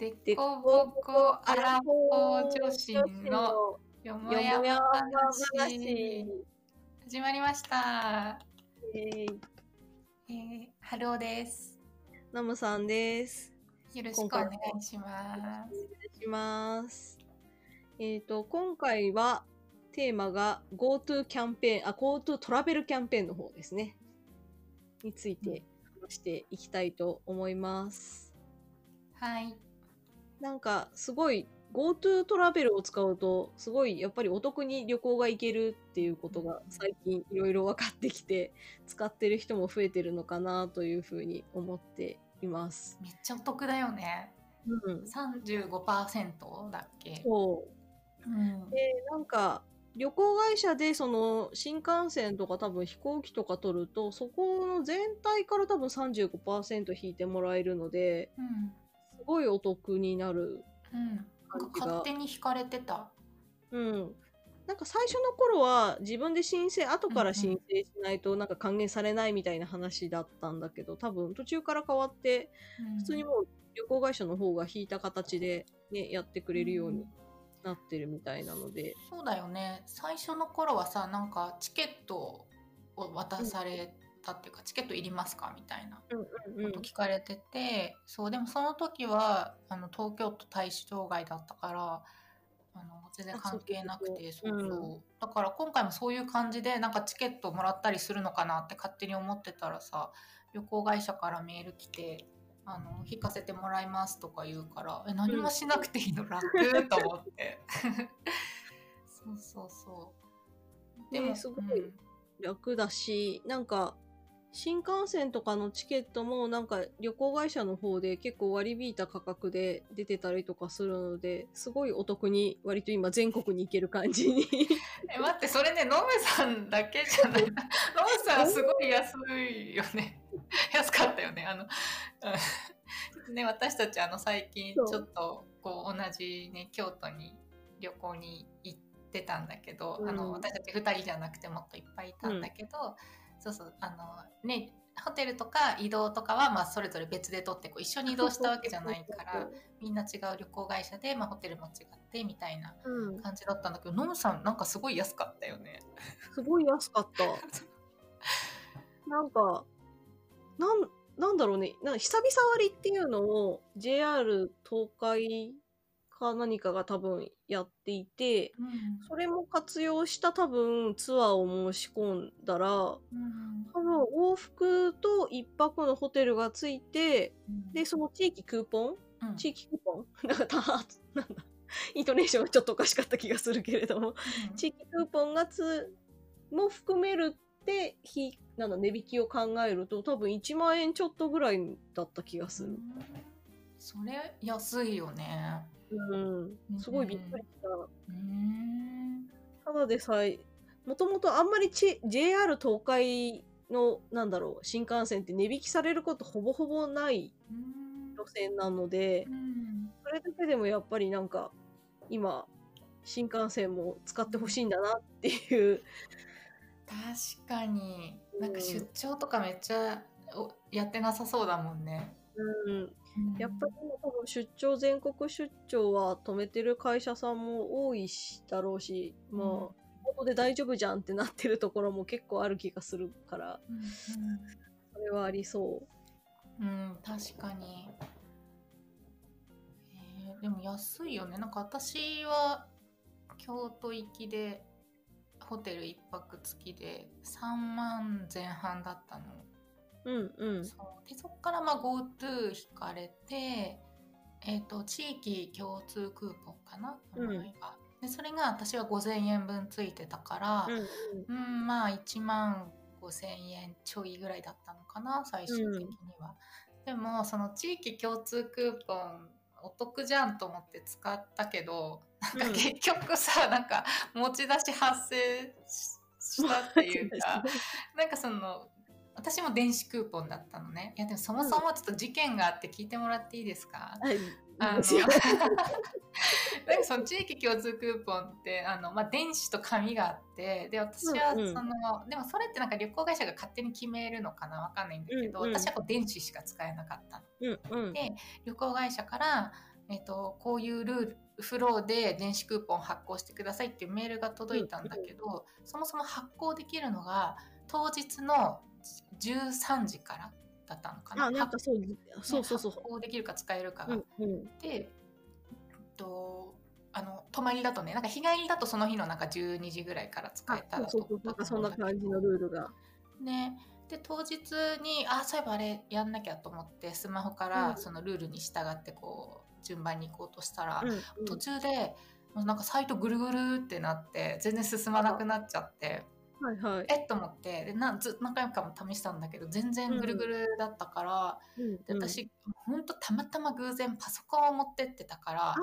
でこぼこアラフォー女子のよもやま話始まりました。えー、えー、春尾です。ナムさんです。よろしくお願いします。お願いします。えっ、と、今回はテーマが GoTo キャンペーン、あ、GoTo トラベルキャンペーンの方ですね。について話していきたいと思います。はい。なんか、すごい GoTo トラベルを使うと、すごいやっぱりお得に旅行が行けるっていうことが最近いろいろ分かってきて、使ってる人も増えてるのかなというふうに思っています。めっちゃお得だよね。うん。35%だっけ？そう。うん。で、なんか、旅行会社でその新幹線とか多分飛行機とか取ると、そこの全体から多分35%引いてもらえるので、うん。すごいお得になる。うん。なんか勝手に引かれてた。うん。なんか最初の頃は自分で申請、後から申請しないとなんか還元されないみたいな話だったんだけど、多分途中から変わって、うん普通にもう旅行会社の方が引いた形でね、やってくれるようになってるみたいなので、そうだよね最初の頃はさなんかチケットを渡されたっていうか、チケットいりますかみたいなうんうんこと聞かれてて、そうでもその時はあの東京都対象外だったからあの全然関係なくてあそそうう。そうだから今回もそういう感じでなんかチケットもらったりするのかなって勝手に思ってたらさ旅行会社からメール来て。あの引かせてもらいますとか言うからえ何もしなくていいの？楽？と思って。そうそうそう。ねすごい楽だし、なんか、新幹線とかのチケットもなんか旅行会社の方で結構割り引いた価格で出てたりとかするので、すごいお得に割と今全国に行ける感じに。え待ってそれねノムさんだけじゃない。ノムさんすごい安いよね。安かったよね。あのうん。ね私たちあの最近ちょっとこう同じね京都に旅行に行ってたんだけど、うん。あの私たち2人じゃなくてもっといっぱいいたんだけど、そうそうあのねホテルとか移動とかはまあそれぞれ別で取ってこう一緒に移動したわけじゃないからみんな違う旅行会社で、まあ、ホテルも違ってみたいなうん、感じだったんだけどノムさんなんかすごい安かったよね。すごい安かった。なんか、なん、なんだろうね。なんか久々割っていうのを JR 東海か何かが多分やっていて、うん。それも活用した多分ツアーを申し込んだら、うん。多分往復と一泊のホテルがついて、で、その地域クーポン？うん。地域クーポン？なんかた、なんだ、イントネーションがちょっとおかしかった気がするけれども、うん。地域クーポンがつ、も含めるって、ひ、なんだ、値引きを考えると、多分1万円ちょっとぐらいだった気がする。それ安いよね。うん。すごいびっくりした。うんただでさえ、もともとあんまりち JR 東海の、なんだろう、新幹線って値引きされることほぼほぼないうん路線なので、うんそれだけでもやっぱりなんか、今、新幹線も使ってほしいんだなっていう。確かになんかうん出張とかめっちゃおやってなさそうだもんね。うん。やっぱり今多分出張、全国出張は止めてる会社さんも多いし、だろうし、まあ、うんここで大丈夫じゃんってなってるところも結構ある気がするから、うんそれはありそうんうん確かに。えーでも安いよね。なんか私は京都行きでホテル一泊付きで3万前半だったの。う。うんうん。そう。でそこからまあ GoTo 引かれて、えー、と地域共通クーポンかな名前が、でそれが私は5000円分ついてたからうんうん。まあ1万5000円ちょいぐらいだったのかな最終的には、でもその地域共通クーポンお得じゃんと思って使ったけどなんか結局さ、なんか持ち出し発生ししたっていうか なんかその私も電子クーポンだったのね。いやでもそもそもちょっと事件があって聞いてもらっていいですか、はい。あの。その地域共通クーポンってあの、まあ、電子と紙があってで私はそうんうん。の、でもそれってなんか旅行会社が勝手に決めるのかなわかんないんだけど、うんうん。私はこう電子しか使えなかったの。うんうん。で旅行会社から、えっと、こういうルールフローで電子クーポン発行してくださいっていうメールが届いたんだけど、そもそも発行できるのが当日の13時からだったのかな？あ、なんかそう、そうそうそう発。行できるか使えるかが。うんうん。で、えっと、あの泊まりだとねなんか日帰りだとその日のなんか12時ぐらいから使あえたらそうそうそう。なんかそんな感じのルールが。ねで当日にあそういえばあれやんなきゃと思ってスマホからうんそのルールに従ってこう順番に行こうとしたら、うんうん途中でなんかサイトぐるぐるってなって全然進まなくなっちゃってはいはい。えっ？と思ってでなず何回も試したんだけど全然ぐるぐるだったから、うんうん、で私ほんとたまたま偶然パソコンを持ってってたから。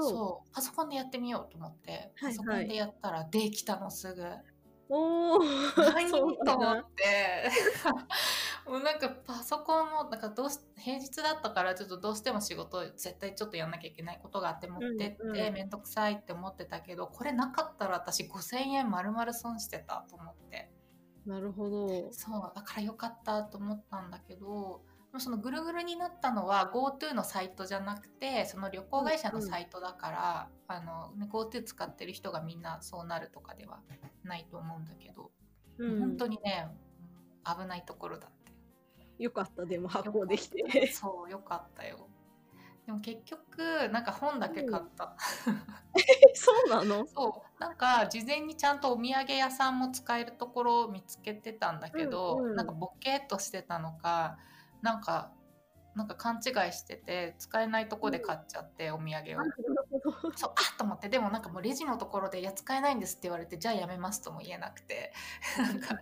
そうパソコンでやってみようと思って、はいパソコンでやったらできたのすぐ。おお。何そうと思って もうなんかパソコンもなんかどうし平日だったからちょっとどうしても仕事絶対ちょっとやんなきゃいけないことがあって持ってって面倒くさいって思ってたけどこれなかったら私5,000円丸々損してたと思ってなるほど。そうだからよかったと思ったんだけどそのぐるぐるになったのは GoTo のサイトじゃなくてその旅行会社のサイトだから、あのね GoTo 使ってる人がみんなそうなるとかではないと思うんだけど。うん、本当にね危ないところだったよ。よかった、でも発行できて。そうよかったよ。でも結局なんか本だけ買った、そうなの？そう。なんか事前にちゃんとお土産屋さんも使えるところを見つけてたんだけど、うんうん。なんかボケっとしてたのかなんかなんか勘違いしてて使えないとこで買っちゃって、お土産を。そうあっと思って。でもなんかもうレジのところで「いや使えないんです」って言われてじゃあやめますとも言えなくて。なんか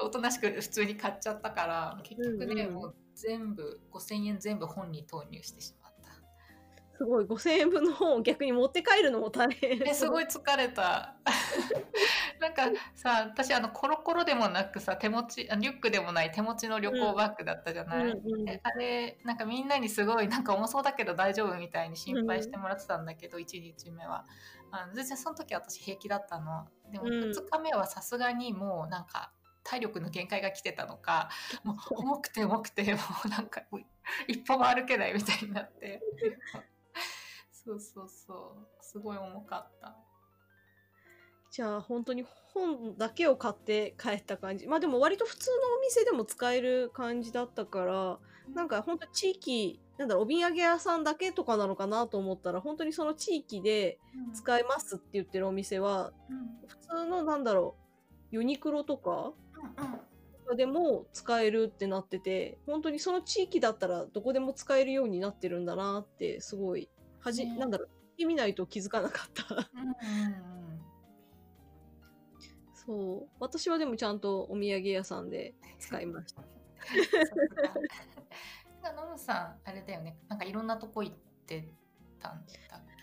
おとなしく普通に買っちゃったから結局ね、うんうん。もう全部5,000円全部本に投入してしまった。すごい、5000円分の本を逆に持って帰るのも大変。えすごい疲れたなんかさ私あのコロコロでもなくさ手持ちあリュックでもない手持ちの旅行バッグだったじゃない、うん。あれなんかみんなにすごいなんか重そうだけど大丈夫みたいに心配してもらってたんだけど、1日目は。あの全然その時は私平気だったの。でもうん。2日目はさすがにもうなんか体力の限界が来てたのか もう重くて重くてもうなんか一歩も歩けないみたいになって。そうそうそう。すごい重かったじゃあ本当に本だけを買って帰った感じ。まあでも割と普通のお店でも使える感じだったから、なんか本当地域、なんだろう、お土産屋さんだけとかなのかなと思ったら、本当にその地域で使えますって言ってるお店は、うん。普通のなんだろう、ユニクロとかうんでも使えるってなってて、本当にその地域だったらどこでも使えるようになってるんだなって、すごい、はじ、ね。なんだろう、見てみないと気づかなかった。うんうんうんそう。私はでもちゃんとお土産屋さんで使いました。なんかノムさんあれだよねなんかいろんなとこ行ってたんだっ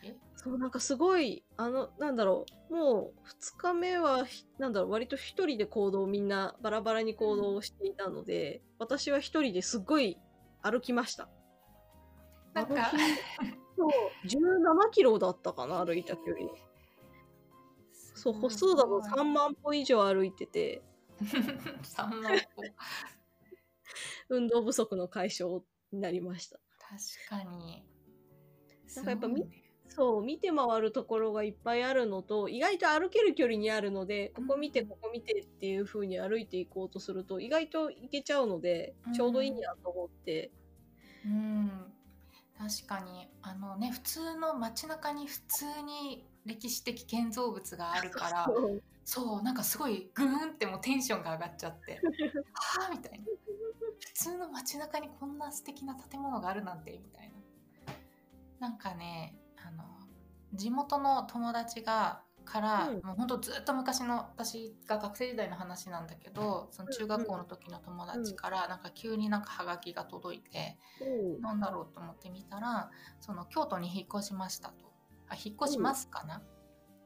け？そう、なんかすごい、あの、なんだろう、もう2日目はひ、なんだろう、割と一人で行動をみんなバラバラに行動をしていたので、私は一人ですっごい歩きました。なんかそう、17キロだったかな、歩いた距離。そう、歩数だと3万歩以上歩いてて、3万歩。運動不足の解消になりました。確かに。なんかやっぱみね。そう、見て回るところがいっぱいあるのと、意外と歩ける距離にあるので、ここ見て、ここ見てっていう風に歩いていこうとすると、意外と行けちゃうのでうん、ちょうどいいなと思って。うん。確かに。あのね普通の街中に普通に歴史的建造物があるからそう。なんかすごいグーンってもうテンションが上がっちゃって はあみたいな。普通の街中にこんな素敵な建物があるなんてみたいな。なんかねあの地元の友達がから、うん。もうほんとずっと昔の私が学生時代の話なんだけどその中学校の時の友達からなんか急になんかハガキが届いて、そうなんだろうと思ってみたらその京都に引っ越しましたとあ引っ越しますかな、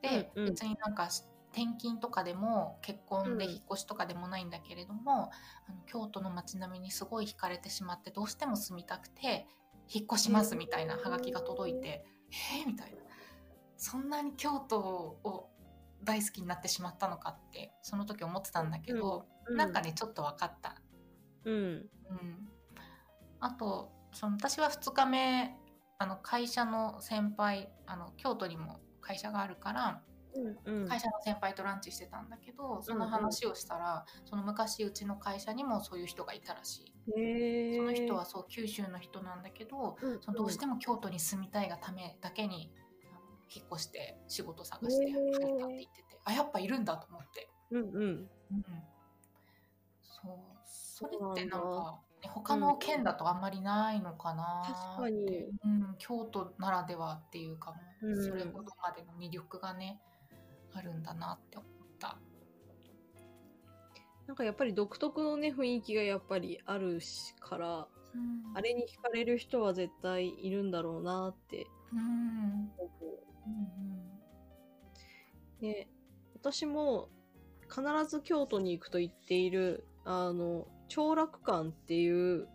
で、うんうん。別になんか転勤とかでも結婚でうん。引っ越しとかでもないんだけれども、あの京都の街並みにすごい惹かれてしまってどうしても住みたくて引っ越しますみたいなハガキが届いて、えー、みたいな。そんなに京都を大好きになってしまったのかってその時思ってたんだけど、うん。なんかねちょっと分かった。うん。うん、あとその私は2日目あの会社の先輩あの京都にも会社があるからうんうん。会社の先輩とランチしてたんだけどその話をしたら、その昔うちの会社にもそういう人がいたらしい。その人はそう九州の人なんだけど、うんそのどうしても京都に住みたいがためだけに引っ越して仕事探して入ったって言ってて、あやっぱいるんだと思って、うんうん。うん、そう。それってなんか、ね、他の県だとあんまりないのかな確かに。うん、京都ならではっていうかも、うんそれほどまでの魅力がねあるんだなって思った。なんかやっぱり独特のね雰囲気がやっぱりあるしからうん。あれに惹かれる人は絶対いるんだろうなってうん。思う。ね、私も必ず京都に行くと言っているあの長楽館っていううん。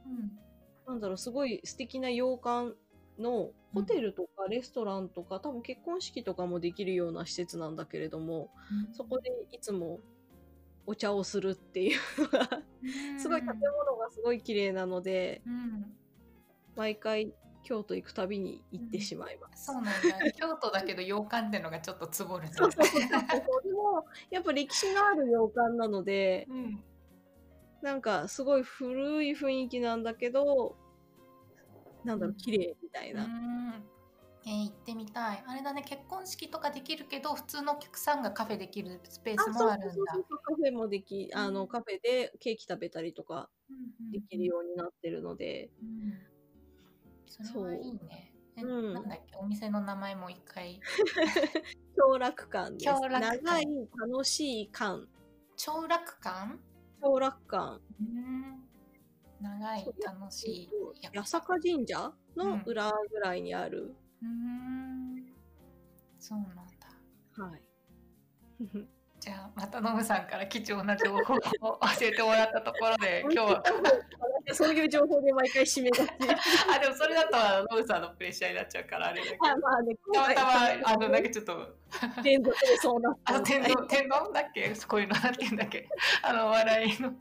なんだろうすごい素敵な洋館のホテルとかレストランとか、多分結婚式とかもできるような施設なんだけれどもうん。そこでいつもお茶をするっていうすごい建物がすごい綺麗なのでうん。毎回京都行くたびに行ってしまいます。そうなんだ。京都だけど洋館ってのがちょっとつぼるね。そうそうそうそう。でもやっぱ歴史のある洋館なのでうんなんかすごい古い雰囲気なんだけどなんだろう綺麗みたいな。うん。えー行ってみたい。あれだね。結婚式とかできるけど普通のお客さんがカフェできるスペースもあるんだ。そうそうそうカフェもできあのカフェでケーキ食べたりとかできるようになってるので、うん。それはいいね。えうん。なんだっけ？お店の名前も一回。享楽館です。長い楽しい館。長楽館？享楽館。うん。長い楽しい八坂神社の裏ぐらいにある。うん。そうなんだ。はい。じゃあまたノムさんから貴重な情報を教えてもらったところで 今日は。そういう情報で毎回締めがち。あでもそれだとノムさんのプレッシャーになっちゃうからあれだけまあね、たまたまあのなんかちょっと連続でそうなった。あの天丼天丼だっけ？こういうのなんて言うんだっけ？あの笑いの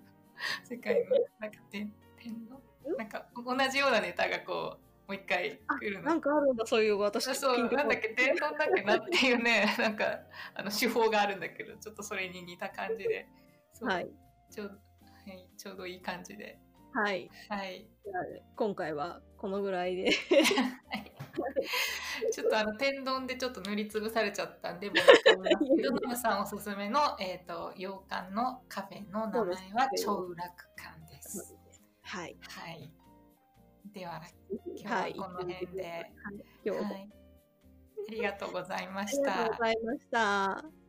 世界のなんか天天丼なんか同じようなネタがこうもう一回来るの。なんかあるんだ、そういう私。そうなんだっけ？天丼だっけなっていうね なんかあの手法があるんだけどちょっとそれに似た感じで。はい。ちょうはい、ちょうどいい感じで。はい。はい。今回はこのぐらいで。ちょっとあの天丼でちょっと塗りつぶされちゃったんで、もう一回ルノムさんおすすめの、えっ、と、洋館のカフェの名前は長楽館です。はい。はい。では、今日ははい。この辺で、はい。ありがとうございまありがとしたうご。ざいました。